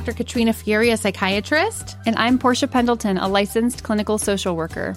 Dr. Katrina Furey, a psychiatrist. And I'm Portia Pendleton, a licensed clinical social worker.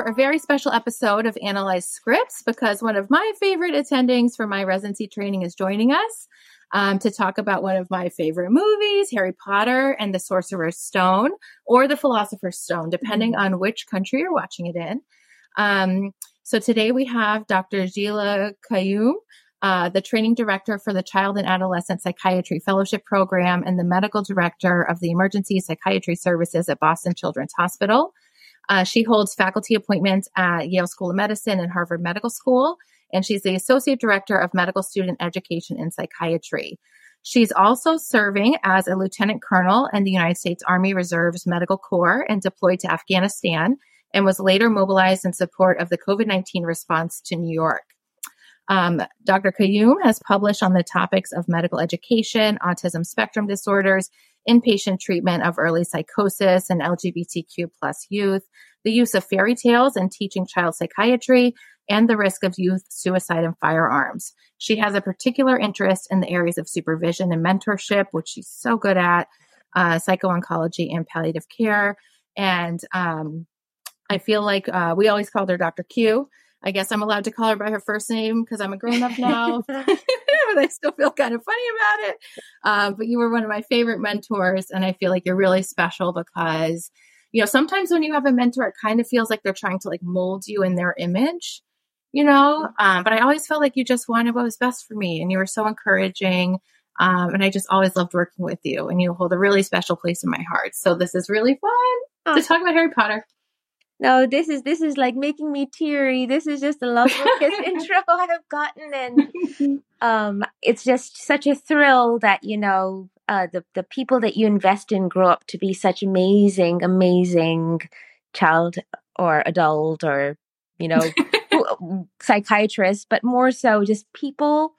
For a very special episode of Analyze Scripts because one of my favorite attendings for my residency training is joining us um, to talk about one of my favorite movies, Harry Potter and the Sorcerer's Stone, or the Philosopher's Stone, depending on which country you're watching it in. Um, so today we have Dr. Zheala Qayyum, uh, the training director for the Child and Adolescent Psychiatry Fellowship Program and the medical director of the Emergency Psychiatry Services at Boston Children's Hospital. Uh, she holds faculty appointments at Yale School of Medicine and Harvard Medical School, and she's the associate director of medical student education in psychiatry. She's also serving as a lieutenant colonel in the United States Army Reserves Medical Corps and deployed to Afghanistan, and was later mobilized in support of the COVID 19 response to New York. Um, Dr. Qayyum has published on the topics of medical education, autism spectrum disorders, inpatient treatment of early psychosis and LGBTQ plus youth, the use of fairy tales and teaching child psychiatry, and the risk of youth suicide and firearms. She has a particular interest in the areas of supervision and mentorship, which she's so good at, uh, psycho-oncology and palliative care. And um, I feel like uh, we always called her Dr. Q I guess I'm allowed to call her by her first name because I'm a grown up now, but I still feel kind of funny about it. Uh, but you were one of my favorite mentors, and I feel like you're really special because, you know, sometimes when you have a mentor, it kind of feels like they're trying to like mold you in their image, you know. Um, but I always felt like you just wanted what was best for me, and you were so encouraging. Um, and I just always loved working with you, and you hold a really special place in my heart. So this is really fun oh. to talk about Harry Potter no, this is this is like making me teary. This is just the loveliest intro I have gotten, and um, it's just such a thrill that you know uh, the the people that you invest in grow up to be such amazing, amazing child or adult or you know psychiatrist, but more so just people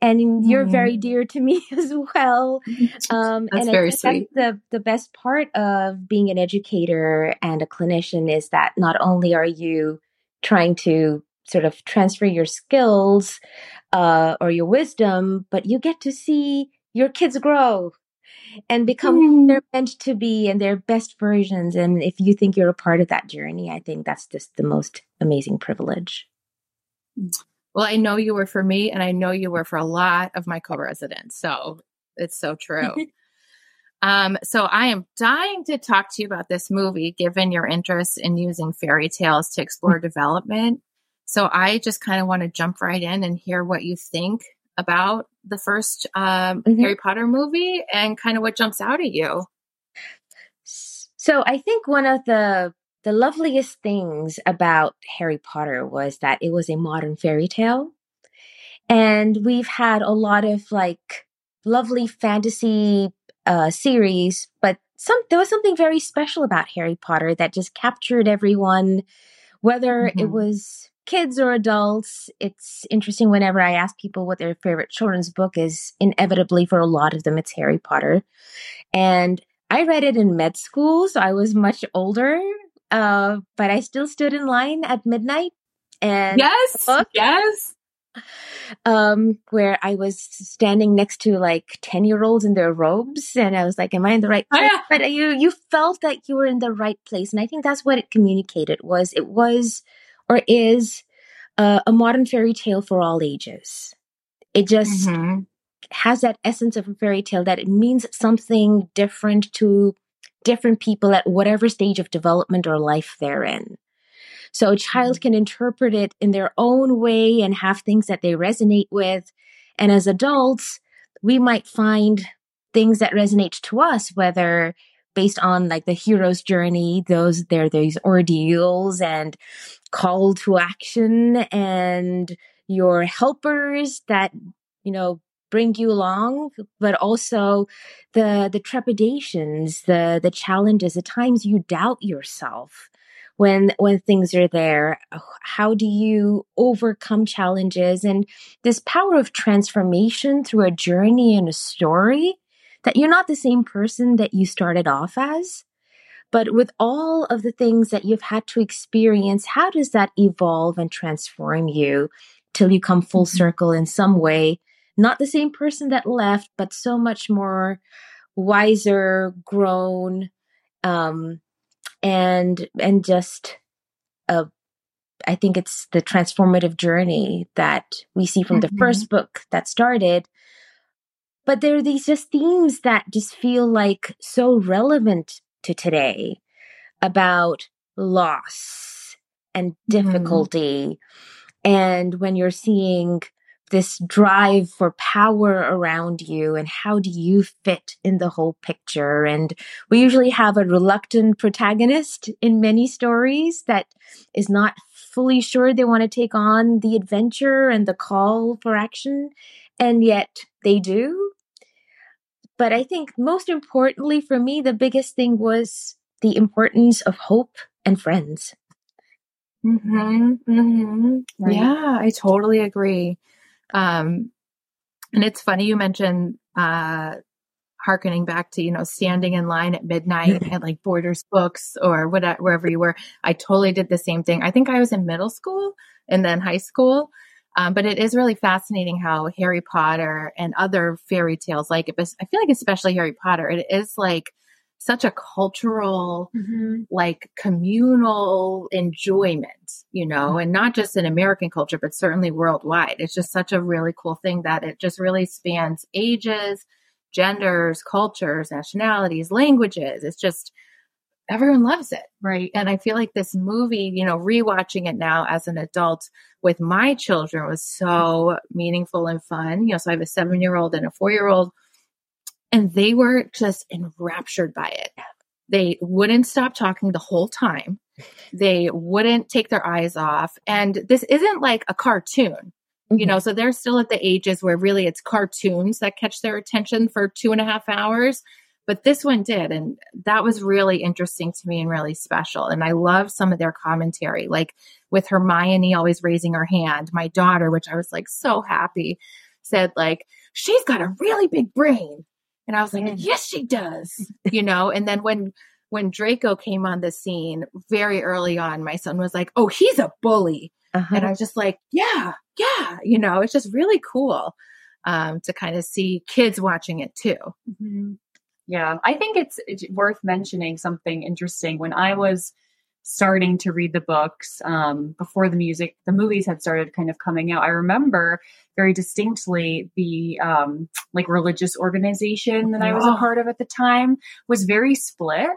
and you're very mm-hmm. dear to me as well. Um, that's and very sweet. That's the the best part of being an educator and a clinician is that not only are you trying to sort of transfer your skills uh, or your wisdom, but you get to see your kids grow and become mm. they're meant to be and their best versions. And if you think you're a part of that journey, I think that's just the most amazing privilege. Mm. Well, I know you were for me, and I know you were for a lot of my co residents. So it's so true. um, so I am dying to talk to you about this movie, given your interest in using fairy tales to explore development. So I just kind of want to jump right in and hear what you think about the first um, mm-hmm. Harry Potter movie and kind of what jumps out at you. So I think one of the the loveliest things about Harry Potter was that it was a modern fairy tale. And we've had a lot of like lovely fantasy uh, series, but some there was something very special about Harry Potter that just captured everyone, whether mm-hmm. it was kids or adults. It's interesting whenever I ask people what their favorite children's book is, inevitably for a lot of them, it's Harry Potter. And I read it in med school, so I was much older uh, but I still stood in line at midnight and yes, yes. Um, where I was standing next to like 10 year olds in their robes. And I was like, am I in the right place? Oh, yeah. But you, you felt that you were in the right place. And I think that's what it communicated was it was or is uh, a modern fairy tale for all ages. It just mm-hmm. has that essence of a fairy tale that it means something different to different people at whatever stage of development or life they're in. So a child mm-hmm. can interpret it in their own way and have things that they resonate with. And as adults, we might find things that resonate to us, whether based on like the hero's journey, those there these ordeals and call to action and your helpers that, you know, bring you along, but also the the trepidations, the the challenges, the times you doubt yourself when when things are there. How do you overcome challenges and this power of transformation through a journey and a story that you're not the same person that you started off as. But with all of the things that you've had to experience, how does that evolve and transform you till you come full mm-hmm. circle in some way not the same person that left, but so much more wiser, grown, um, and and just uh, I think it's the transformative journey that we see from mm-hmm. the first book that started. But there are these just themes that just feel like so relevant to today about loss and mm-hmm. difficulty. Mm-hmm. And when you're seeing this drive for power around you and how do you fit in the whole picture and we usually have a reluctant protagonist in many stories that is not fully sure they want to take on the adventure and the call for action and yet they do but i think most importantly for me the biggest thing was the importance of hope and friends mm-hmm, mm-hmm. Right. yeah i totally agree um, and it's funny you mentioned uh, harkening back to you know standing in line at midnight at like Borders Books or whatever wherever you were. I totally did the same thing. I think I was in middle school and then high school. Um, but it is really fascinating how Harry Potter and other fairy tales, like it, but I feel like especially Harry Potter, it is like such a cultural, mm-hmm. like communal enjoyment, you know, and not just in American culture, but certainly worldwide. It's just such a really cool thing that it just really spans ages, genders, cultures, nationalities, languages. It's just, everyone loves it. Right. And I feel like this movie, you know, rewatching it now as an adult with my children was so meaningful and fun. You know, so I have a seven year old and a four year old, and they were just enraptured by it. They wouldn't stop talking the whole time. They wouldn't take their eyes off. And this isn't like a cartoon. Mm-hmm. You know, so they're still at the ages where really it's cartoons that catch their attention for two and a half hours but this one did and that was really interesting to me and really special and i love some of their commentary like with hermione always raising her hand my daughter which i was like so happy said like she's got a really big brain and i was like yes she does you know and then when when draco came on the scene very early on my son was like oh he's a bully uh-huh. and i was just like yeah yeah you know it's just really cool um, to kind of see kids watching it too mm-hmm. Yeah, I think it's, it's worth mentioning something interesting. When I was starting to read the books um, before the music, the movies had started kind of coming out. I remember very distinctly the um, like religious organization that I was a part of at the time was very split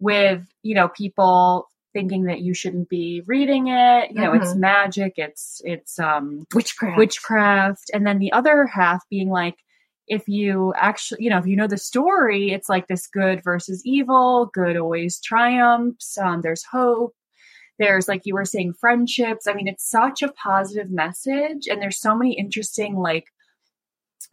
with you know people thinking that you shouldn't be reading it. You know, mm-hmm. it's magic, it's it's um witchcraft, witchcraft, and then the other half being like if you actually, you know, if you know the story, it's like this good versus evil, good always triumphs. Um, there's hope. There's, like you were saying, friendships. I mean, it's such a positive message. And there's so many interesting, like,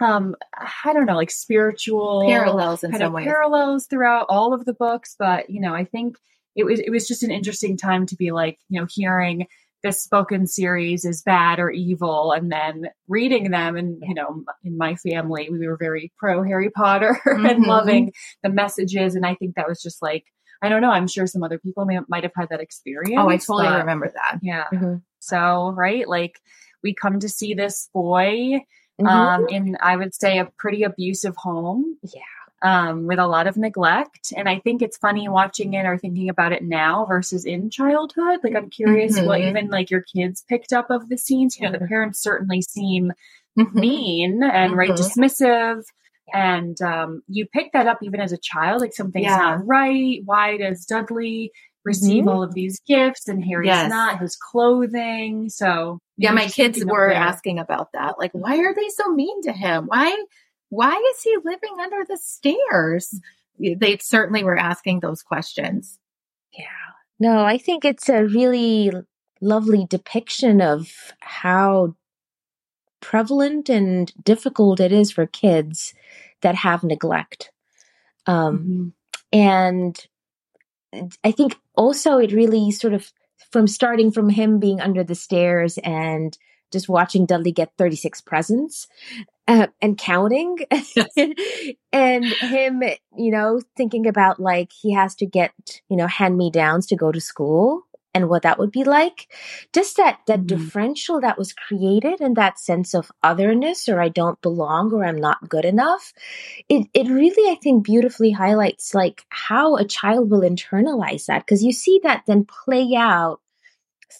um, I don't know, like spiritual parallels in some ways. Parallels throughout all of the books. But, you know, I think it was, it was just an interesting time to be like, you know, hearing this spoken series is bad or evil and then reading them and you know in my family we were very pro harry potter mm-hmm. and loving the messages and i think that was just like i don't know i'm sure some other people may, might have had that experience oh i totally but, remember that yeah mm-hmm. so right like we come to see this boy mm-hmm. um in i would say a pretty abusive home yeah um, with a lot of neglect. And I think it's funny watching it or thinking about it now versus in childhood. Like, I'm curious mm-hmm. what even like your kids picked up of the scenes. You know, the parents certainly seem mm-hmm. mean and mm-hmm. right dismissive. And um, you pick that up even as a child, like something's yeah. not right. Why does Dudley receive mm-hmm. all of these gifts and Harry's yes. not? His clothing. So yeah, my kids were asking about that. Like, why are they so mean to him? Why why is he living under the stairs? They certainly were asking those questions. Yeah. No, I think it's a really lovely depiction of how prevalent and difficult it is for kids that have neglect. Um, mm-hmm. And I think also it really sort of from starting from him being under the stairs and just watching Dudley get 36 presents uh, and counting and him, you know, thinking about like he has to get, you know, hand me downs to go to school and what that would be like. Just that, that mm-hmm. differential that was created and that sense of otherness or I don't belong or I'm not good enough. It, it really, I think, beautifully highlights like how a child will internalize that because you see that then play out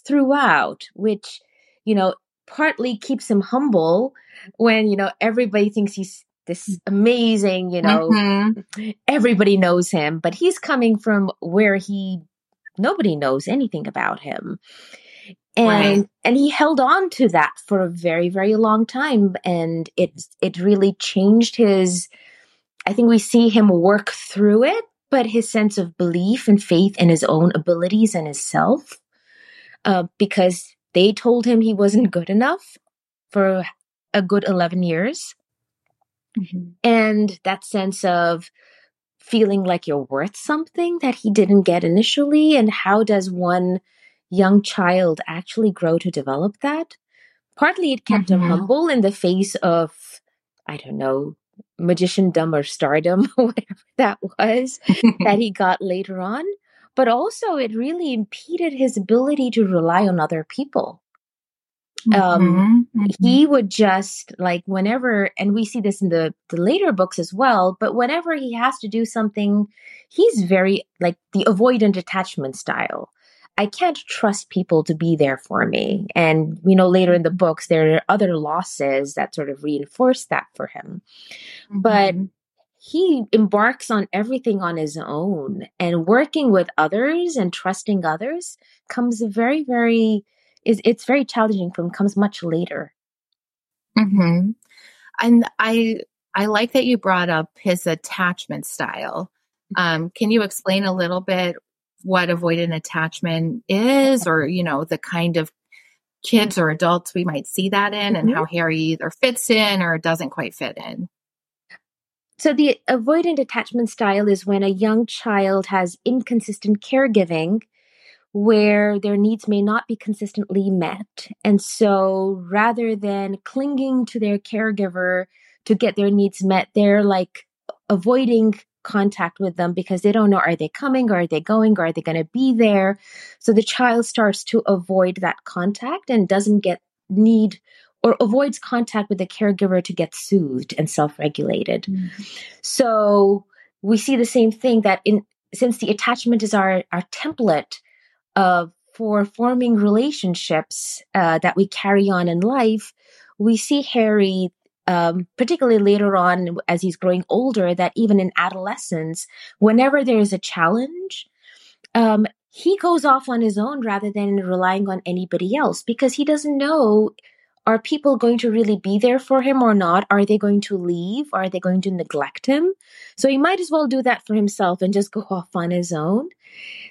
throughout, which, you know, partly keeps him humble when, you know, everybody thinks he's this mm. amazing, you know, mm-hmm. everybody knows him, but he's coming from where he, nobody knows anything about him. And, right. and he held on to that for a very, very long time. And it, it really changed his, I think we see him work through it, but his sense of belief and faith in his own abilities and his self, uh, because they told him he wasn't good enough for a good 11 years. Mm-hmm. And that sense of feeling like you're worth something that he didn't get initially. And how does one young child actually grow to develop that? Partly it kept mm-hmm. him humble in the face of, I don't know, magician dumb or stardom, whatever that was, that he got later on but also it really impeded his ability to rely on other people. Um, mm-hmm. He would just like whenever, and we see this in the, the later books as well, but whenever he has to do something, he's very like the avoidant attachment style. I can't trust people to be there for me. And, you know, later in the books, there are other losses that sort of reinforce that for him. Mm-hmm. But he embarks on everything on his own and working with others and trusting others comes very, very, is it's very challenging for him, comes much later. Mm-hmm. And I, I like that you brought up his attachment style. Mm-hmm. Um, can you explain a little bit what avoidant attachment is or you know the kind of kids or adults we might see that in mm-hmm. and how harry either fits in or doesn't quite fit in so the avoidant attachment style is when a young child has inconsistent caregiving where their needs may not be consistently met. And so rather than clinging to their caregiver to get their needs met they're like avoiding contact with them because they don't know are they coming or are they going or are they going to be there? So the child starts to avoid that contact and doesn't get need or avoids contact with the caregiver to get soothed and self-regulated mm-hmm. so we see the same thing that in since the attachment is our our template of for forming relationships uh, that we carry on in life we see harry um, particularly later on as he's growing older, that even in adolescence, whenever there's a challenge, um, he goes off on his own rather than relying on anybody else because he doesn't know are people going to really be there for him or not? Are they going to leave? Are they going to neglect him? So he might as well do that for himself and just go off on his own.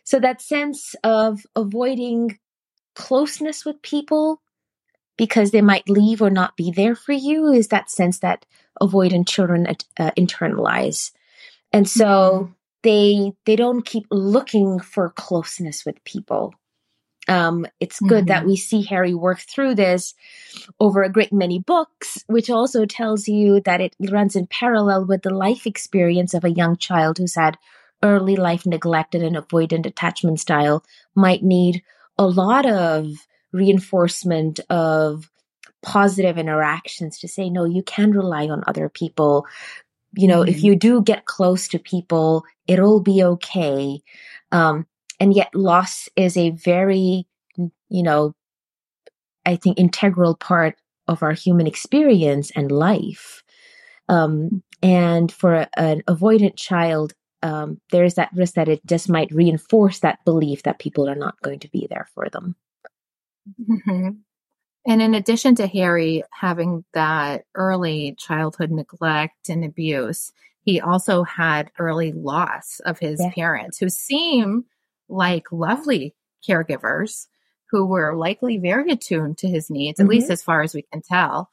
So that sense of avoiding closeness with people because they might leave or not be there for you is that sense that avoidant children uh, internalize and so mm-hmm. they they don't keep looking for closeness with people um, it's good mm-hmm. that we see Harry work through this over a great many books, which also tells you that it runs in parallel with the life experience of a young child who's had early life neglected and avoidant attachment style might need a lot of reinforcement of positive interactions to say, no, you can rely on other people. You know, mm-hmm. if you do get close to people, it'll be okay. Um, and yet loss is a very, you know, I think integral part of our human experience and life. Um, and for a, an avoidant child, um, there's that risk that it just might reinforce that belief that people are not going to be there for them. Mm-hmm. And in addition to Harry having that early childhood neglect and abuse, he also had early loss of his yeah. parents who seem like lovely caregivers who were likely very attuned to his needs, mm-hmm. at least mm-hmm. as far as we can tell.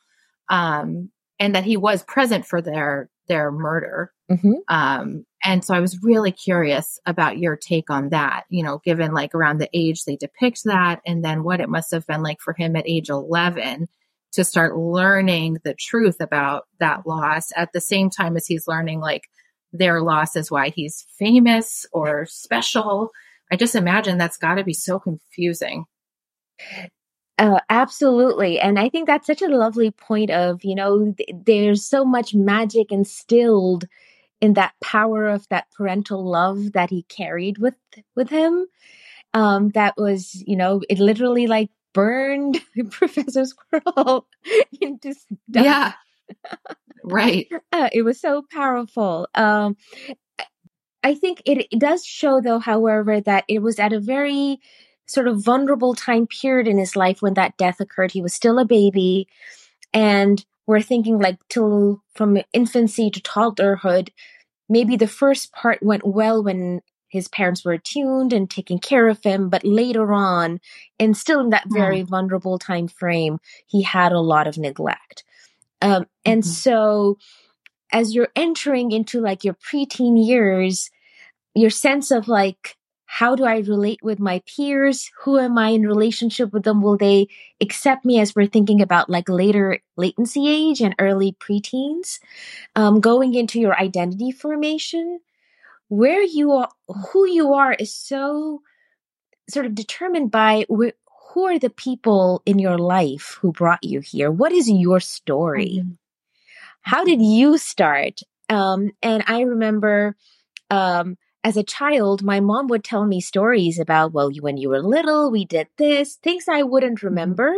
Um, and that he was present for their their murder. Mm-hmm. Um, and so I was really curious about your take on that, you know, given like around the age they depict that and then what it must have been like for him at age 11 to start learning the truth about that loss at the same time as he's learning like their loss is why he's famous or special. I just imagine that's got to be so confusing. Uh, absolutely. And I think that's such a lovely point of, you know, th- there's so much magic instilled in that power of that parental love that he carried with with him um that was you know it literally like burned professor Quirrell into stuff. yeah right uh, it was so powerful um i think it, it does show though however that it was at a very sort of vulnerable time period in his life when that death occurred he was still a baby and we're thinking like till from infancy to toddlerhood, maybe the first part went well when his parents were attuned and taking care of him, but later on, and still in that very mm. vulnerable time frame, he had a lot of neglect. Um, and mm-hmm. so, as you're entering into like your preteen years, your sense of like how do I relate with my peers? Who am I in relationship with them? Will they accept me as we're thinking about like later latency age and early preteens? Um, going into your identity formation, where you are, who you are is so sort of determined by wh- who are the people in your life who brought you here? What is your story? Mm-hmm. How did you start? Um, and I remember um, as a child, my mom would tell me stories about, well, when you were little, we did this, things I wouldn't mm-hmm. remember.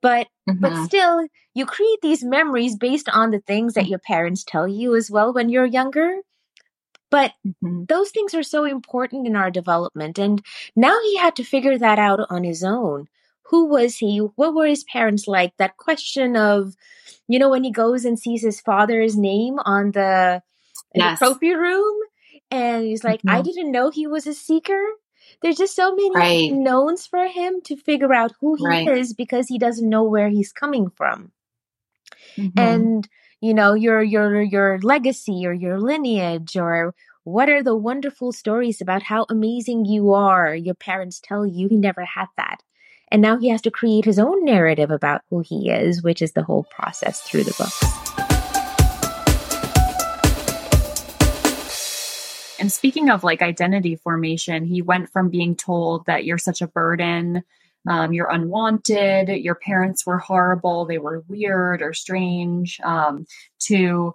But mm-hmm. but still, you create these memories based on the things that your parents tell you as well when you're younger. But mm-hmm. those things are so important in our development. And now he had to figure that out on his own. Who was he? What were his parents like? That question of, you know, when he goes and sees his father's name on the, yes. the trophy room, and he's like, mm-hmm. I didn't know he was a seeker. There's just so many right. knowns for him to figure out who he right. is because he doesn't know where he's coming from. Mm-hmm. And you know your your your legacy or your lineage or what are the wonderful stories about how amazing you are your parents tell you he never had that and now he has to create his own narrative about who he is which is the whole process through the book. And speaking of like identity formation, he went from being told that you're such a burden, um, you're unwanted, your parents were horrible, they were weird or strange, um, to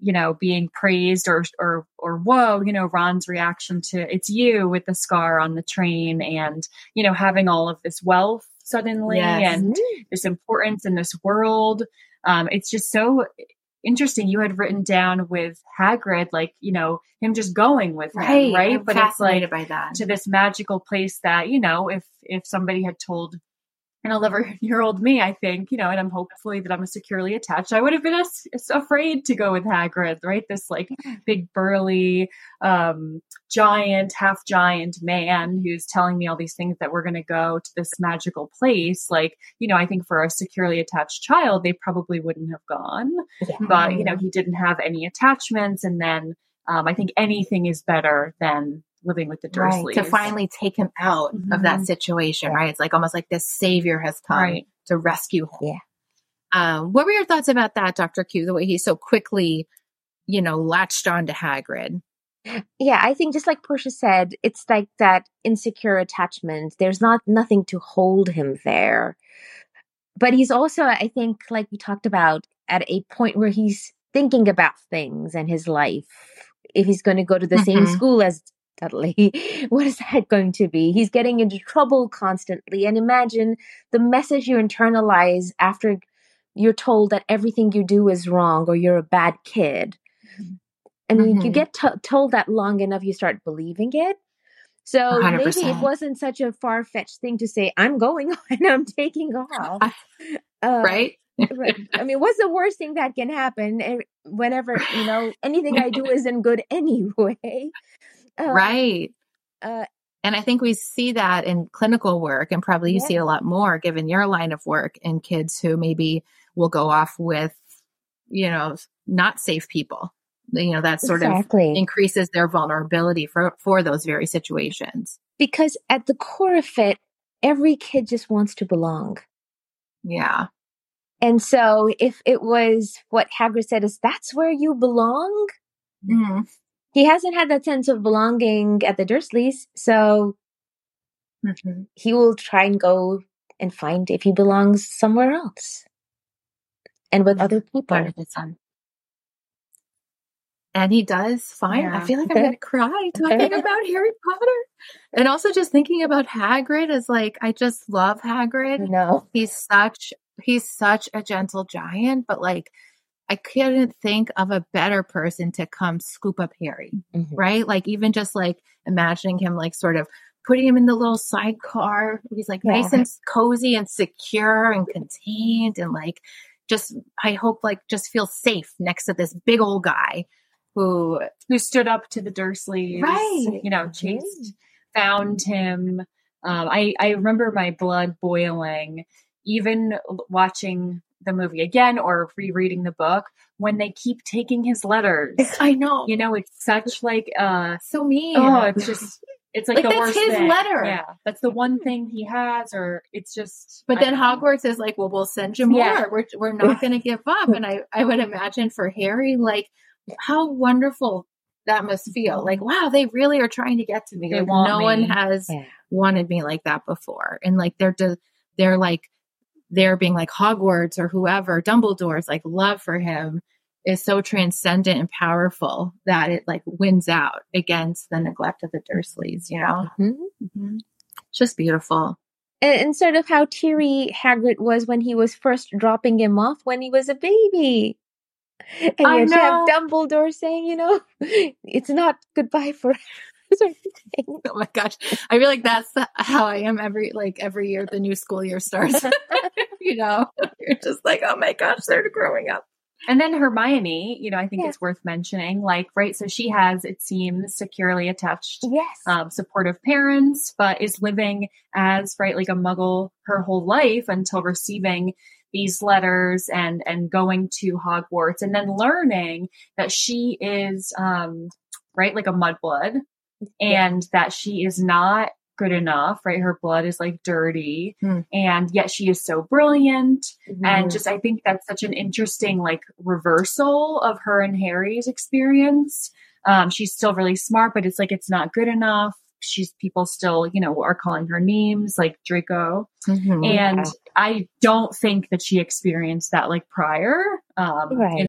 you know being praised or or or whoa you know ron's reaction to it's you with the scar on the train and you know having all of this wealth suddenly yes. and this importance in this world um, it's just so interesting you had written down with Hagrid, like, you know, him just going with right, him, right? I'm but it's like by that. to this magical place that, you know, if if somebody had told an 11 year old me, I think, you know, and I'm hopefully that I'm a securely attached. I would have been as, as afraid to go with Hagrid, right? This like big burly, um, giant, half giant man who's telling me all these things that we're going to go to this magical place. Like, you know, I think for a securely attached child, they probably wouldn't have gone, yeah. but you know, he didn't have any attachments. And then, um, I think anything is better than living with the Dursleys. Right, to finally take him out mm-hmm. of that mm-hmm. situation, yeah. right? It's like almost like this savior has come right. to rescue him. Yeah. Um, what were your thoughts about that, Dr. Q, the way he so quickly, you know, latched on to Hagrid? Yeah, I think just like Portia said, it's like that insecure attachment. There's not nothing to hold him there. But he's also, I think, like we talked about, at a point where he's thinking about things and his life. If he's going to go to the mm-hmm. same school as Dudley. What is that going to be? He's getting into trouble constantly. And imagine the message you internalize after you're told that everything you do is wrong or you're a bad kid. Mean, mm-hmm. you get t- told that long enough, you start believing it. So 100%. maybe it wasn't such a far fetched thing to say, I'm going and I'm taking off. Uh, right? right. I mean, what's the worst thing that can happen? Whenever, you know, anything I do isn't good anyway. Uh, right. Uh, and I think we see that in clinical work, and probably you yeah. see a lot more given your line of work in kids who maybe will go off with, you know, not safe people. You know, that sort exactly. of increases their vulnerability for, for those very situations. Because at the core of it, every kid just wants to belong. Yeah. And so if it was what Hagrid said is that's where you belong, mm he hasn't had that sense of belonging at the Dursleys, so mm-hmm. he will try and go and find if he belongs somewhere else and with other people. And he does find. Yeah. I feel like I'm going to cry talking about Harry Potter, and also just thinking about Hagrid is like I just love Hagrid. No, he's such he's such a gentle giant, but like I couldn't think of a better person to come scoop up Harry, mm-hmm. right? Like even just like imagining him like sort of putting him in the little sidecar. He's like yeah. nice and cozy and secure and contained and like just I hope like just feel safe next to this big old guy who who stood up to the Dursleys, right? You know, chased, found him. Um, I I remember my blood boiling even watching the movie again or rereading the book when they keep taking his letters. I know. You know, it's such like uh so mean. Oh, it's just it's like, like the that's worst his thing. letter. Yeah, that's the one thing he has, or it's just. But then Hogwarts is like, well, we'll send you more. Yeah. We're we're not going to give up. And I I would imagine for Harry, like, how wonderful that must feel like, wow, they really are trying to get to me. They Like, no me. one has Yeah. wanted me like that before. And like they're de- they're like they're being like Hogwarts or whoever, Dumbledore's like love for him is so transcendent and powerful that it like wins out against the neglect of the Dursleys, you know? Mhm. Mhm. Just beautiful. And, and sort of how teary Hagrid was when he was first dropping him off when he was a baby. And I you had have know. Dumbledore saying, you know, it's not goodbye for sort of thing. Oh my gosh. I feel like that's how I am every like every year the new school year starts. you know, you're just like, oh my gosh, they're growing up. And then Hermione, you know, I think Yeah. it's worth mentioning, like, right, so she has, it seems, securely attached Yes. um, supportive parents, but is living as right like a muggle her whole life until receiving these letters and and going to Hogwarts and then learning that she is um, right like a mudblood and that she is not good enough right her blood is like dirty Hmm. and yet she is so brilliant Mm-hmm. and just i think that's such an interesting like reversal of her and harry's experience um, she's still really smart but it's like it's not good enough she's people still you know are calling her names like draco Mhm. and i don't think that she experienced that like prior um Right.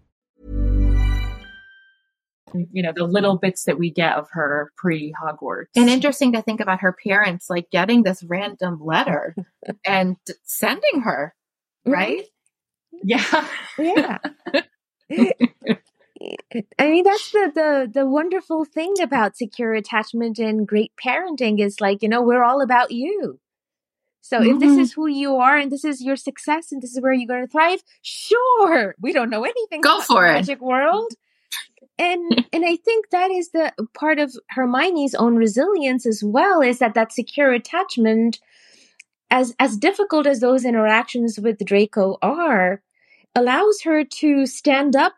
You know the little bits that we get of her pre hogwarts And interesting to think about her parents like getting this random letter and sending her, right? yeah Yeah. I mean that's the, the the wonderful thing about secure attachment and great parenting is like, you know, we're all about you. So if this Mhm. is who you are and this is your success and this is where you're going to thrive, sure. We don't know anything Go about for the it. magic world. And and I think that is the part of Hermione's own resilience as well is that that secure attachment as as difficult as those interactions with Draco are allows her to stand up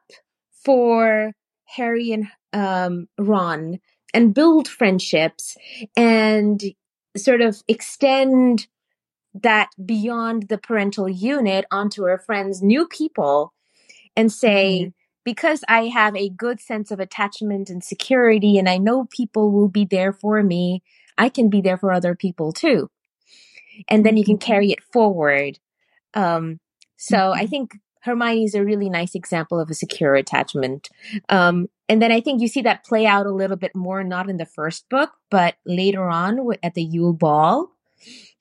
for Harry and um, Ron and build friendships and sort of extend that beyond the parental unit onto her friends, new people, and say, because I have a good sense of attachment and security, and I know people will be there for me, I can be there for other people too. And then you can carry it forward. Um, so I think Hermione is a really nice example of a secure attachment. Um, and then I think you see that play out a little bit more, not in the first book, but later on at the Yule Ball,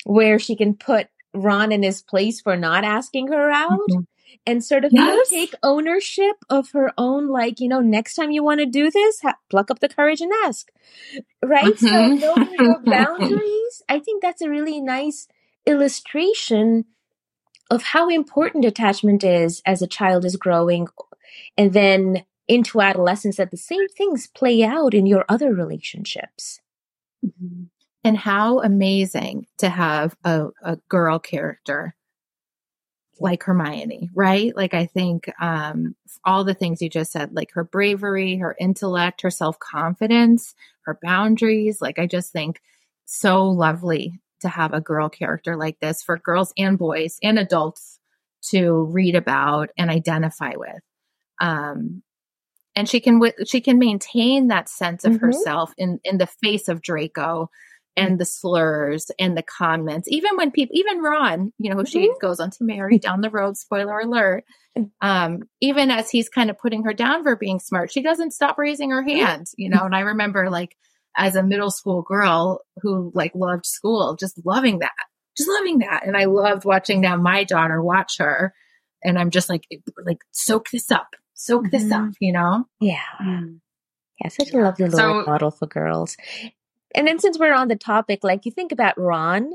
where she can put Ron in his place for not asking her out Mhm. And sort of Yes. take ownership of her own, like, you know, next time you want to do this, ha- pluck up the courage and ask. Right? So Mhm. knowing your boundaries, I think that's a really nice illustration of how important attachment is as a child is growing and then into adolescence that the same things play out in your other relationships. And how amazing to have a, a girl character like Hermione, right? Like I think um all the things you just said, like her bravery, her intellect, her self-confidence, her boundaries, like I just think so lovely to have a girl character like this for girls and boys and adults to read about and identify with. Um and she can wi- she can maintain that sense of Mhm. herself in in the face of Draco and the slurs and the comments. Even when people, even Ron, you know, who she Mhm. goes on to marry down the road, spoiler alert, um, even as he's kind of putting her down for being smart, she doesn't stop raising her hand, you know. And I remember like as a middle school girl who like loved school, just loving that, just loving that. And I loved watching now my daughter watch her. And I'm just like, like soak this up, soak this Mhm. up, you know? Yeah. Mm. Yeah, such a lovely little So- model for girls. And then since we're on the topic, like you think about Ron,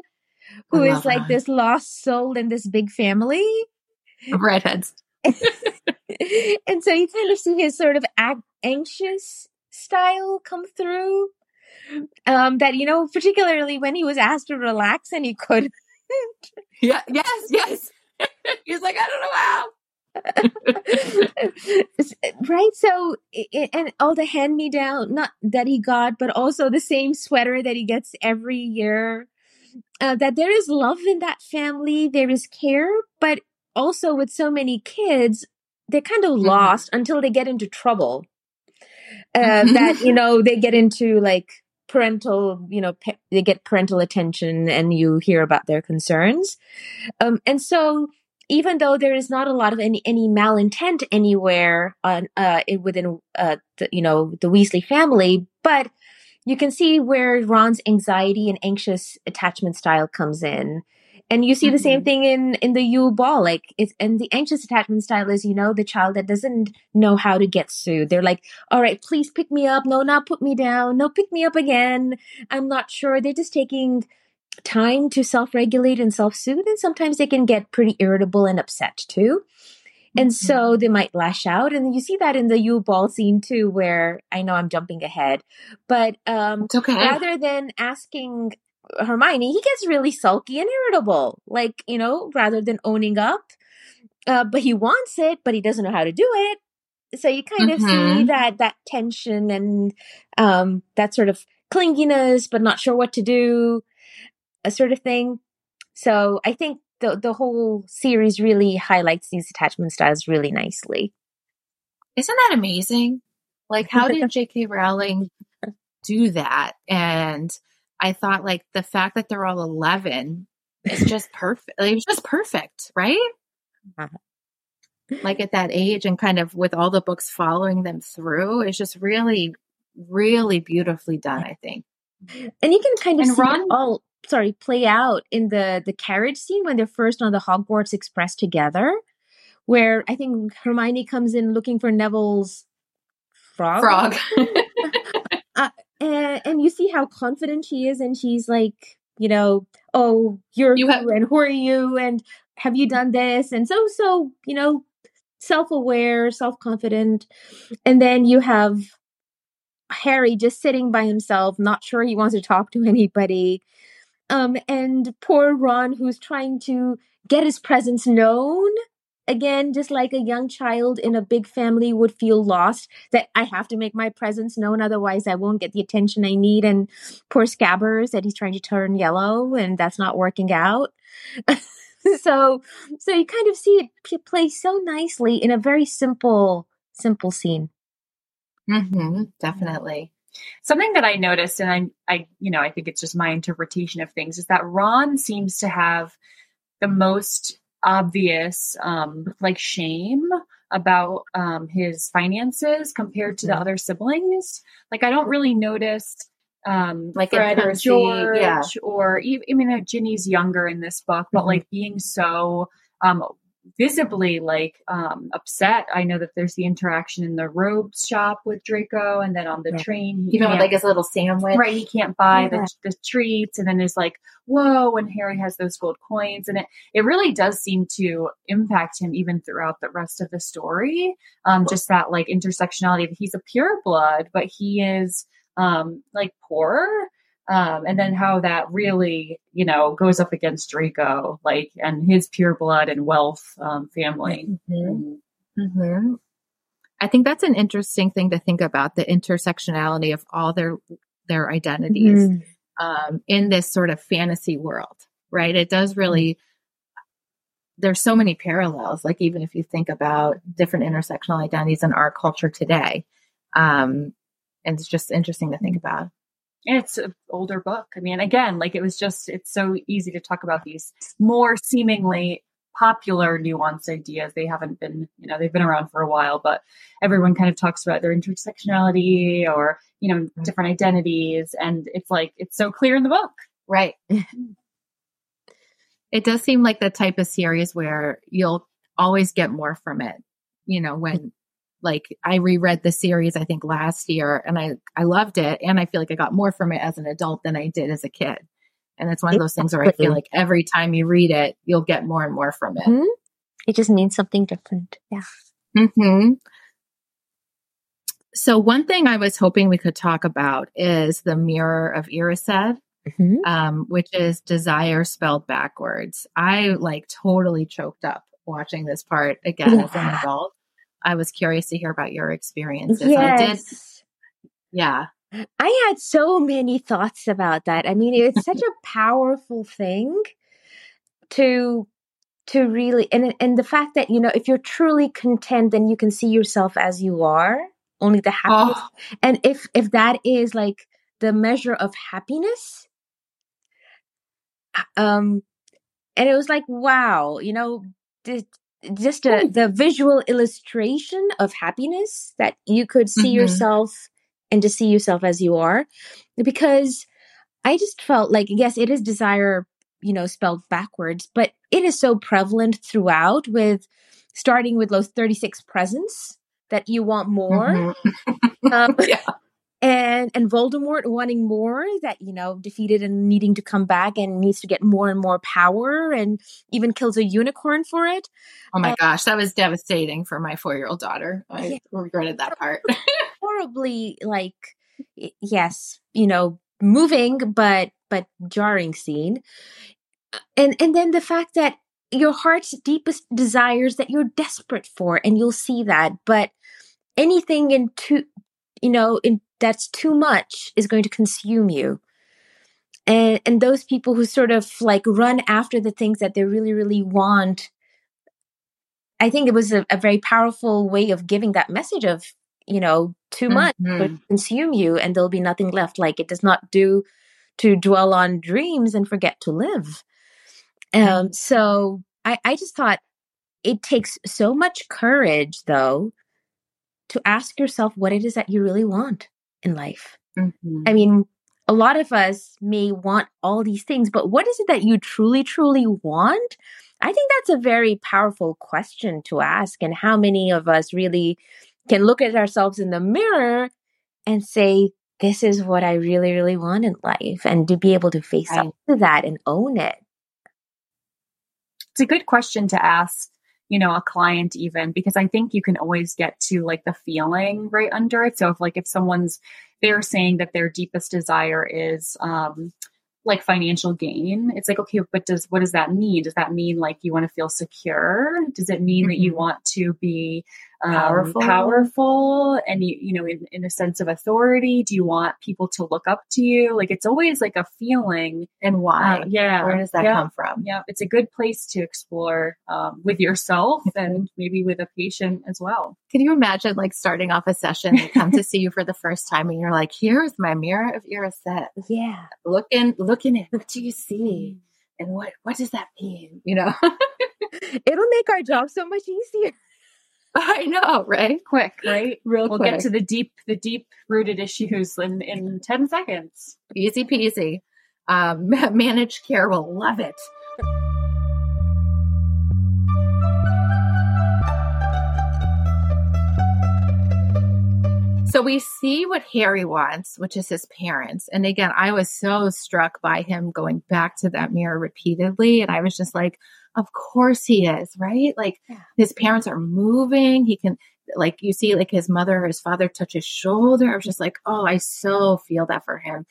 who is like Ron. this lost soul in this big family. Redheads. and so you kind of see his sort of ac- anxious style come through. Um, that, you know, particularly when he was asked to relax and he couldn't. Yeah. Yes. Yes. He's like, I don't know how. right? So and all the hand me down not that he got but also the same sweater that he gets every year uh, that there is love in that family there is care but also with so many kids they're kind of lost until they get into trouble. Uh, Mhm. that you know they get into like parental you know pa- they get parental attention and you hear about their concerns. Um, and so even though there is not a lot of any any malintent anywhere on uh within uh the, you know the Weasley family, but you can see where Ron's anxiety and anxious attachment style comes in. And you see the same Mhm. thing in in the Yule Ball, like it's and the anxious attachment style is you know the child that doesn't know how to get soothed. They're like, all right, please pick me up. No, not put me down. No, pick me up again. I'm not sure. They're just taking time to self-regulate and self-soothe and sometimes they can get pretty irritable and upset too and so they might lash out and you see that in the Yule ball scene too where i know i'm jumping ahead but um okay. rather than asking hermione he gets really sulky and irritable like you know rather than owning up uh, but he wants it but he doesn't know how to do it so you kind of see Mhm. that that tension and um that sort of clinginess but not sure what to do a sort of thing so i think the the whole series really highlights these attachment styles really nicely Isn't that amazing? Like, how did J.K. Rowling do that? And I thought, like, the fact that they're all 11 is just perfect. Like, it was just perfect, right? Uh-huh. Like, at that age, and kind of with all the books following them through, it's just really, really beautifully done, I think. and you can kind of And see Ron- all sorry play out in the the carriage scene when they're first on the hogwarts express together where i think hermione comes in looking for neville's frog. Frog. Uh, and, and you see how confident she is and she's like you know oh you're You have- and who are you and have you done this? And so so you know self-aware self-confident. And then you have harry just sitting by himself not sure he wants to talk to anybody um and poor ron who's trying to get his presence known. Again just like a young child in a big family would feel lost that i have to make my presence known otherwise i won't get the attention i need. And poor scabbers that he's trying to turn yellow and that's not working out. So so you kind of see it play so nicely in a very simple simple scene. Hmm definitely. Something that I noticed, and I, I, you know, I think it's just my interpretation of things, is that Ron seems to have the most obvious, um, like shame about um, his finances compared to the Mhm. other siblings. Like, I don't really notice, um, Like Fred or George, yeah. or even, I mean, uh, Ginny's younger in this book, but Mhm. like being so um, visibly like um, upset. I know that there's the interaction in the robes shop with Draco, and then on the Yeah. train, he Even with like his little sandwich. right, he can't buy Yeah. the, the treats, and then there's like, whoa, when Harry has those gold coins, and it it really does seem to impact him even throughout the rest of the story. Um, just that like intersectionality. That he's a pure blood, but he is um like poor. Um, and then how that really, you know, goes up against Draco, like, and his pure blood and wealth um, family. Mhm. hmm I think that's an interesting thing to think about the intersectionality of all their their identities Mhm. um, in this sort of fantasy world, right? It does really. There's so many parallels. Like even if you think about different intersectional identities in our culture today, um, and it's just interesting to think about. It's an older book. I mean, again, like it was just, it's so easy to talk about these more seemingly popular nuanced ideas. They haven't been, you know, they've been around for a while, but everyone kind of talks about their intersectionality or, you know, mm-hmm. different identities. And it's like, it's so clear in the book. Right. it does seem like the type of series where you'll always get more from it. You know, when like I reread the series I think last year and I I loved it and I feel like I got more from it as an adult than I did as a kid. And it's one of those things where I feel like every time you read it, you'll get more and more from it. Mm-hmm. It just means something different. Yeah. hmm So one thing I was hoping we could talk about is the mirror of Erised, Mm-hmm. um, which is desire spelled backwards. I like totally choked up watching this part again as an adult. I was curious to hear about your experiences. I did, Yes. yeah. I had so many thoughts about that. I mean, it's such a powerful thing to to really and and the fact that you know if you're truly content then you can see yourself as you are only the happiness Oh, and if if that is like the measure of happiness um and it was like wow you know the, just a, the visual illustration of happiness that you could see Mhm. yourself and to see yourself as you are because i just felt like yes it is desire you know spelled backwards but it is so prevalent throughout with starting with those 36 presents that you want more mhm. um, Yeah. And and Voldemort wanting more that you know defeated and needing to come back and needs to get more and more power and even kills a unicorn for it. Oh my Uh, gosh, that was devastating for my four year old daughter. I Yeah. regretted that part. Horribly like yes, you know, moving but but jarring scene. And and then the fact that your heart's deepest desires that you're desperate for and you'll see that but anything in too you know in that's too much is going to consume you. And and those people who sort of like run after the things that they really really want i think it was a, a very powerful way of giving that message of you know too much would Mhm. consume you and there'll be nothing left. Like it does not do to dwell on dreams and forget to live. Um so i i just thought it takes so much courage though to ask yourself what it is that you really want in life Mhm. I mean, a lot of us may want all these things, but what is it that you truly, truly want? I think that's a very powerful question to ask. And how many of us really can look at ourselves in the mirror and say, this is what I really, really want in life, and to be able to face Right. up to that and own it. It's a good question to ask, you know, a client even, because I think you can always get to like the feeling right under it. So if like if someone's they're saying that their deepest desire is um like financial gain, it's like, okay, but does what does that mean? Does that mean like you want to feel secure? Does it mean that you Mhm. want to be um, Powerful. powerful and you, you know, in, in a sense of authority? Do you want people to look up to you? Like it's always like a feeling. and why? Uh, yeah. Where does that yeah. come from? Yeah, it's a good place to explore um, with yourself and maybe with a patient as well. Can you imagine like starting off a session, they come to see you for the first time and you're like, here's my mirror of Erised. Yeah. Looking, looking at what do you see? And what what does that mean? You know? It'll make our job so much easier. I know, right? Quick, right? Real We'll quick. get to the deep, the deep rooted issues in in ten seconds. Easy peasy. Um, managed care will love it. So we see what Harry wants, which is his parents. And again, I was so struck by him going back to that mirror repeatedly. And I was just like, of course he is, right? Like Yeah. his parents are moving. He can, like, you see, like his mother or his father touch his shoulder. I was just like, oh, I so feel that for him.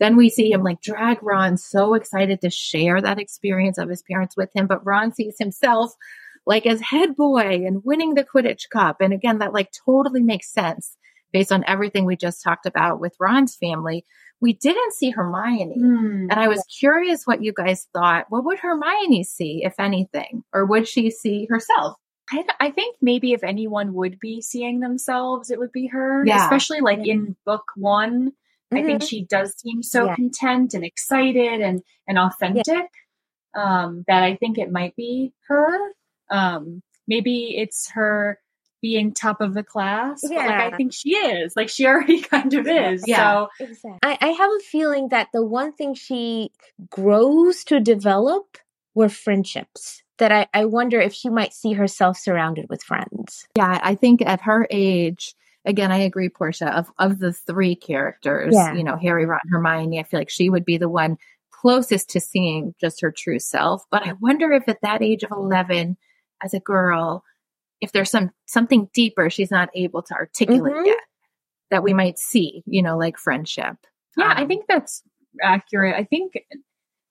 Then we see him like drag Ron, so excited to share that experience of his parents with him. But Ron sees himself like as head boy and winning the Quidditch Cup. And again, that like totally makes sense based on everything we just talked about with Ron's family. We didn't see Hermione. And I was curious what you guys thought. What would Hermione see, if anything? Or would she see herself? I, I think maybe if anyone would be seeing themselves, it would be her. Yeah. Especially like in book one, Mm-hmm. I think Mhm. she does seem so Yeah. content and excited and and authentic um, that I think it might be her. Um, maybe it's her being top of the class. But like I think she is. Like she already kind of is. Yeah. So Exactly. I, I have a feeling that the one thing she grows to develop were friendships. That I, I wonder if she might see herself surrounded with friends. Yeah, I think at her age, again, I agree, Portia, of, of the three characters, Yeah. you know, Harry, Ron, Hermione, I feel like she would be the one closest to seeing just her true self. But I wonder if at that age of 11, as a girl, if there's some something deeper she's not able to articulate Mhm. yet that we might see, you know, like friendship. Yeah, I Um, think that's accurate. I think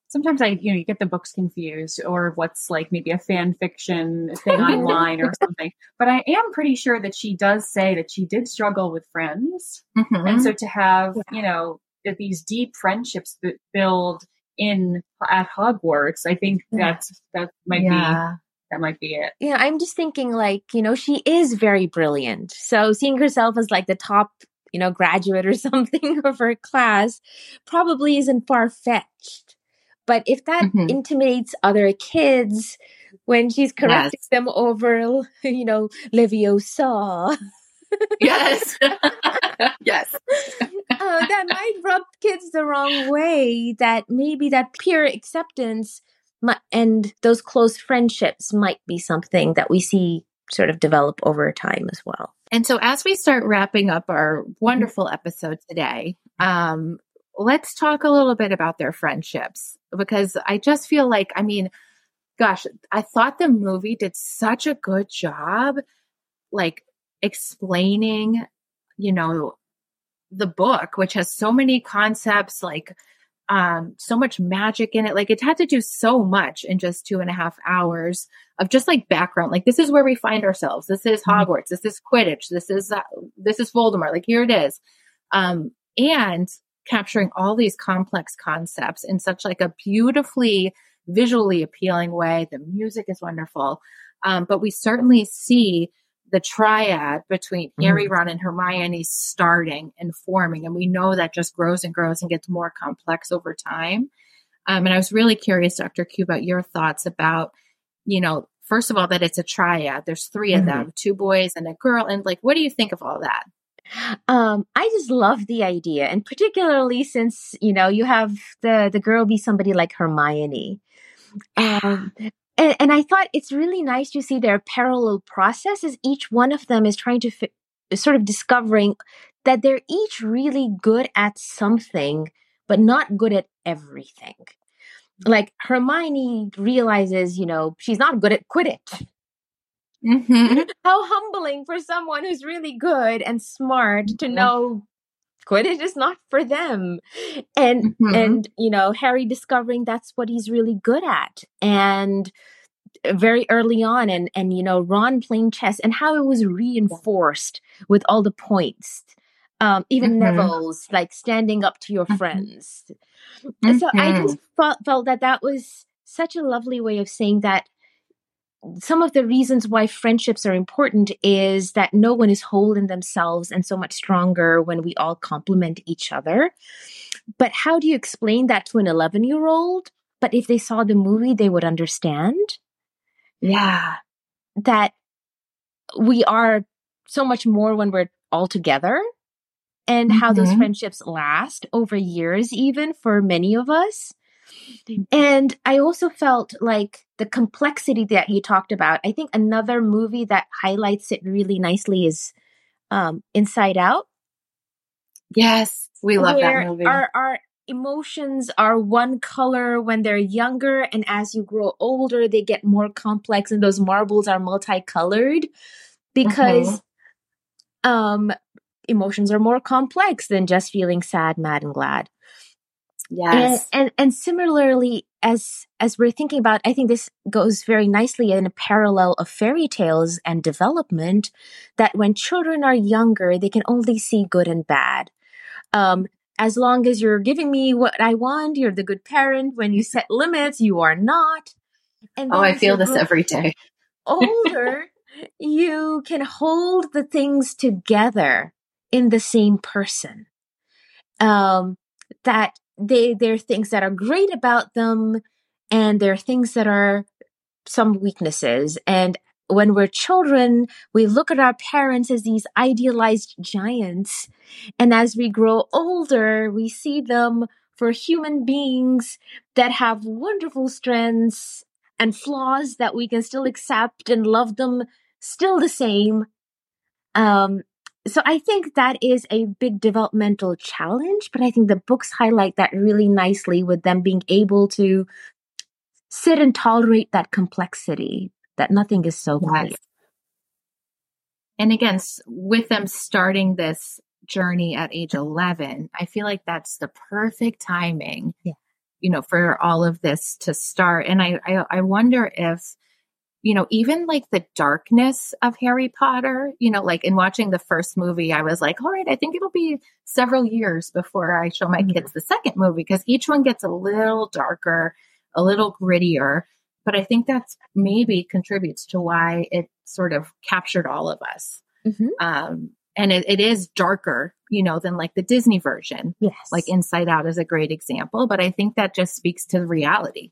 sometimes I, you know, you get the books confused or what's like maybe a fan fiction thing online or something. But I am pretty sure that she does say that she did struggle with friends. mhm. And so to have, you know, that these deep friendships that build in at Hogwarts, I think that's that might be yeah. That might be it. Yeah, I'm just thinking like, you know, she is very brilliant. So seeing herself as like the top, you know, graduate or something of her class probably isn't far fetched. But if that Mhm. intimidates other kids when she's correcting Yes. them over, you know, Leviosa, Yes. yes. uh, that might rub kids the wrong way. That maybe that peer acceptance and those close friendships might be something that we see sort of develop over time as well. And so, as we start wrapping up our wonderful episode today, um, let's talk a little bit about their friendships because I just feel like, I mean, gosh, I thought the movie did such a good job, like explaining, you know, the book, which has so many concepts, like um, so much magic in it. Like it had to do so much in just two and a half hours of just like background. Like this is where we find ourselves. This is Hogwarts. This is Quidditch. This is uh, this is Voldemort. Like here it is, um, and capturing all these complex concepts in such like a beautifully visually appealing way. The music is wonderful, um, but we certainly see the triad between Harry, Ron, and Hermione starting and forming, and we know that just grows and grows and gets more complex over time. Um, and I was really curious, Dr. Q, about your thoughts about, you know, first of all, that it's a triad. There's 3 of Mhm. them, two boys and a girl. And like, what do you think of all that? Um, I just love the idea, and particularly since you know you have the the girl be somebody like Hermione, um, and, and I thought it's really nice to see their parallel processes. Each one of them is trying to fi- sort of discovering that they're each really good at something, but not good at everything. Like Hermione realizes, you know, she's not good at Quidditch. Mm-hmm. How humbling for someone who's really good and smart to know Quidditch is not for them. And Mhm. and you know, Harry discovering that's what he's really good at. And very early on and and you know, Ron playing chess and how it was reinforced with all the points. Um, even Mhm. Neville's like standing up to your Mhm. friends. And So I Mhm. just felt, felt that that was such a lovely way of saying that some of the reasons why friendships are important is that no one is whole in themselves and so much stronger when we all complement each other. But how do you explain that to an 11 year old? But if they saw the movie, they would understand Yeah. that we are so much more when we're all together and how those Mhm. friendships last over years, even for many of us. And I also felt like the complexity that you talked about. I think another movie that highlights it really nicely is um, Inside Out. Yes. We love that movie. Our, our emotions are one color when they're younger, and as you grow older, they get more complex, and those marbles are multicolored because um, emotions are more complex than just feeling sad, mad, and glad. Yes. And, and and similarly, as as we're thinking about, I think this goes very nicely in a parallel of fairy tales and development. That when children are younger, they can only see good and bad. Um, as long as you're giving me what I want, you're the good parent. When you set limits, you are not. And oh, I feel this every day. older, you can hold the things together in the same person. um, that they there are things that are great about them, and there are things that are some weaknesses. And when we're children, we look at our parents as these idealized giants. And as we grow older, we see them for human beings that have wonderful strengths and flaws that we can still accept and love them still the same. Um, so I think that is a big developmental challenge, but I think the books highlight that really nicely with them being able to sit and tolerate that complexity that nothing is so clear. Yes. And again, with them starting this journey at age 11, I feel like that's the perfect timing, yeah. you know, for all of this to start. And I, I, I wonder if, you know, even like the darkness of Harry Potter, you know, like in watching the first movie, I was like, all right, I think it'll be several years before I show my mm-hmm. kids the second movie because each one gets a little darker, a little grittier. But I think that's maybe contributes to why it sort of captured all of us. Mm-hmm. Um, and it, it is darker, you know, than like the Disney version. Yes. Like Inside Out is a great example, but I think that just speaks to reality.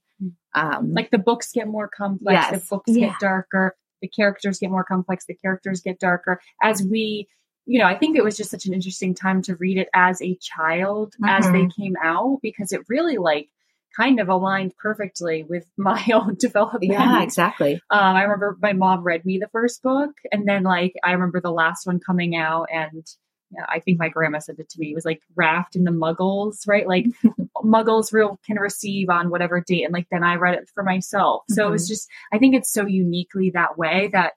Um, like the books get more complex, yes. the books yeah. get darker, the characters get more complex, the characters get darker. As we, you know, I think it was just such an interesting time to read it as a child mm-hmm. as they mm-hmm. came out because it really like kind of aligned perfectly with my own development. Yeah, exactly. Um, I remember my mom read me the first book, and then like I remember the last one coming out, and I think my grandma said it to me. It was like Raft in the Muggles, right? Like Muggles real can receive on whatever date, and like then I read it for myself. So mm-hmm. it was mm-hmm. just I think it's so uniquely that way that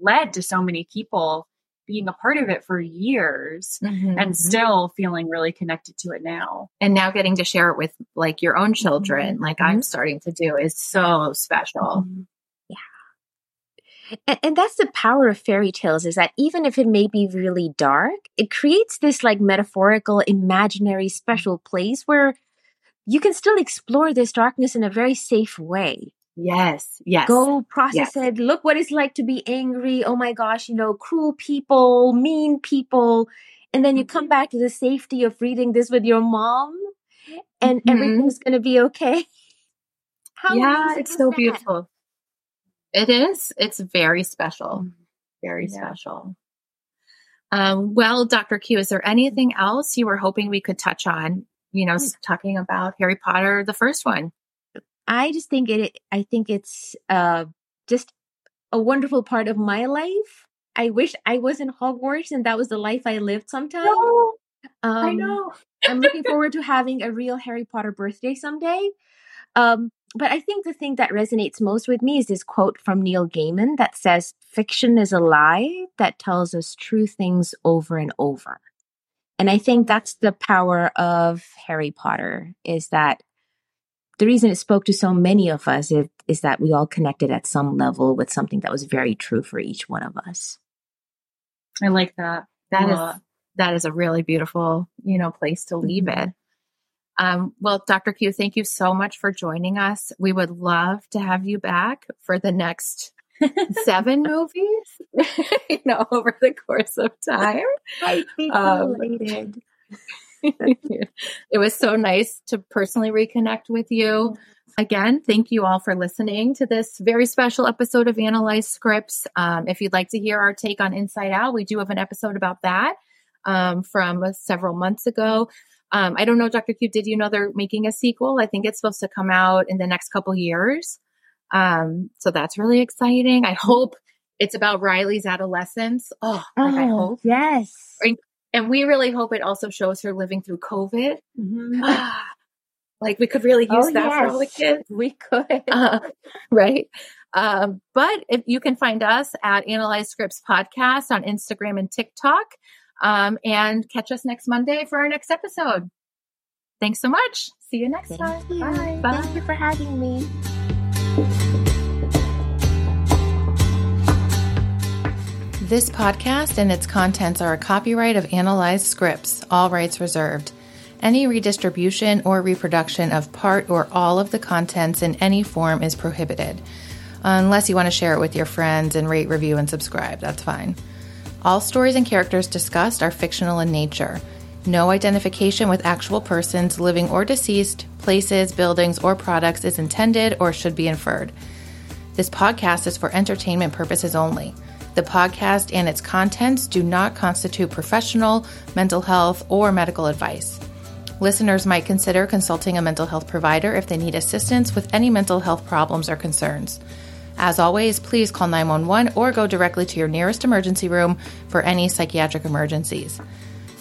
led to so many people being a part of it for years mm-hmm. and still feeling really connected to it now. And now getting to share it with like your own children, mm-hmm. like I'm mm-hmm. starting to do, is so special. Mm-hmm. Yeah. And, and that's the power of fairy tales is that even if it may be really dark, it creates this like metaphorical, imaginary, special place where you can still explore this darkness in a very safe way. Yes, yes. Go process yes. it. Look what it's like to be angry. Oh my gosh, you know, cruel people, mean people. And then you come mm-hmm. back to the safety of reading this with your mom and mm-hmm. everything's going to be okay. How yeah, it's so that? beautiful. It is. It's very special. Mm-hmm. Very yeah. special. Um, well, Dr. Q, is there anything else you were hoping we could touch on? You know, talking about Harry Potter, the first one. I just think it, I think it's uh, just a wonderful part of my life. I wish I was in Hogwarts and that was the life I lived sometime. No, um, I know. I'm looking forward to having a real Harry Potter birthday someday. Um, but I think the thing that resonates most with me is this quote from Neil Gaiman that says, Fiction is a lie that tells us true things over and over. And I think that's the power of Harry Potter is that the reason it spoke to so many of us is, is that we all connected at some level with something that was very true for each one of us. I like that. That is that is a really beautiful, you know, place to leave mm-hmm. it. Um, well, Dr. Q, thank you so much for joining us. We would love to have you back for the next seven movies, you know, over the course of time. Um, it was so nice to personally reconnect with you. Again, thank you all for listening to this very special episode of Analyze Scripts. Um, if you'd like to hear our take on Inside Out, we do have an episode about that um, from several months ago. Um, I don't know, Dr. Q, did you know they're making a sequel? I think it's supposed to come out in the next couple years. Um, so that's really exciting. I hope it's about Riley's adolescence. Oh, like I oh, hope. Yes. And we really hope it also shows her living through COVID. Mm-hmm. like we could really use oh, that yes. for all the kids. We could. Uh, right. Um, but if you can find us at Analyze Scripts Podcast on Instagram and TikTok. Um, and catch us next Monday for our next episode. Thanks so much. See you next Thank time. You. Bye. Bye. Thank you for having me. This podcast and its contents are a copyright of Analyze Scripts, all rights reserved. Any redistribution or reproduction of part or all of the contents in any form is prohibited. Unless you want to share it with your friends and rate, review, and subscribe, that's fine. All stories and characters discussed are fictional in nature. No identification with actual persons, living or deceased, places, buildings, or products is intended or should be inferred. This podcast is for entertainment purposes only. The podcast and its contents do not constitute professional, mental health, or medical advice. Listeners might consider consulting a mental health provider if they need assistance with any mental health problems or concerns. As always, please call 911 or go directly to your nearest emergency room for any psychiatric emergencies.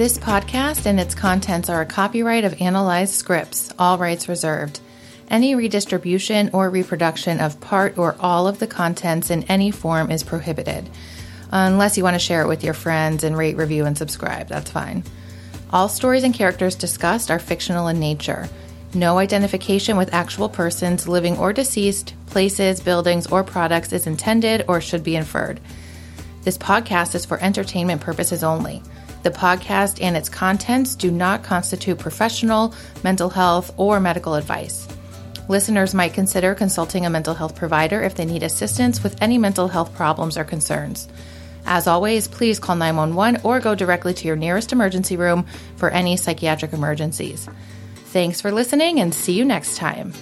This podcast and its contents are a copyright of Analyze Scripts, all rights reserved. Any redistribution or reproduction of part or all of the contents in any form is prohibited. Unless you want to share it with your friends and rate, review, and subscribe, that's fine. All stories and characters discussed are fictional in nature. No identification with actual persons, living or deceased, places, buildings, or products is intended or should be inferred. This podcast is for entertainment purposes only. The podcast and its contents do not constitute professional, mental health, or medical advice. Listeners might consider consulting a mental health provider if they need assistance with any mental health problems or concerns. As always, please call 911 or go directly to your nearest emergency room for any psychiatric emergencies. Thanks for listening and see you next time.